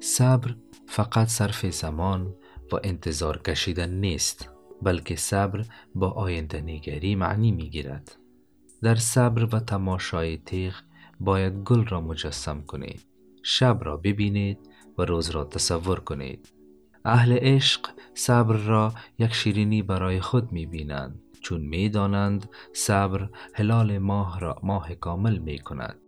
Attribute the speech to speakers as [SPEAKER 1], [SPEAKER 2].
[SPEAKER 1] صبر فقط صرف زمان و انتظار کشیدن نیست بلکه صبر با آینده نگری معنی می گیرد. در صبر و تماشای تیغ باید گل را مجسم کنید شب را ببینید و روز را تصور کنید اهل عشق صبر را یک شیرینی برای خود می بینند چون می دانند صبر هلال ماه را ماه کامل می کند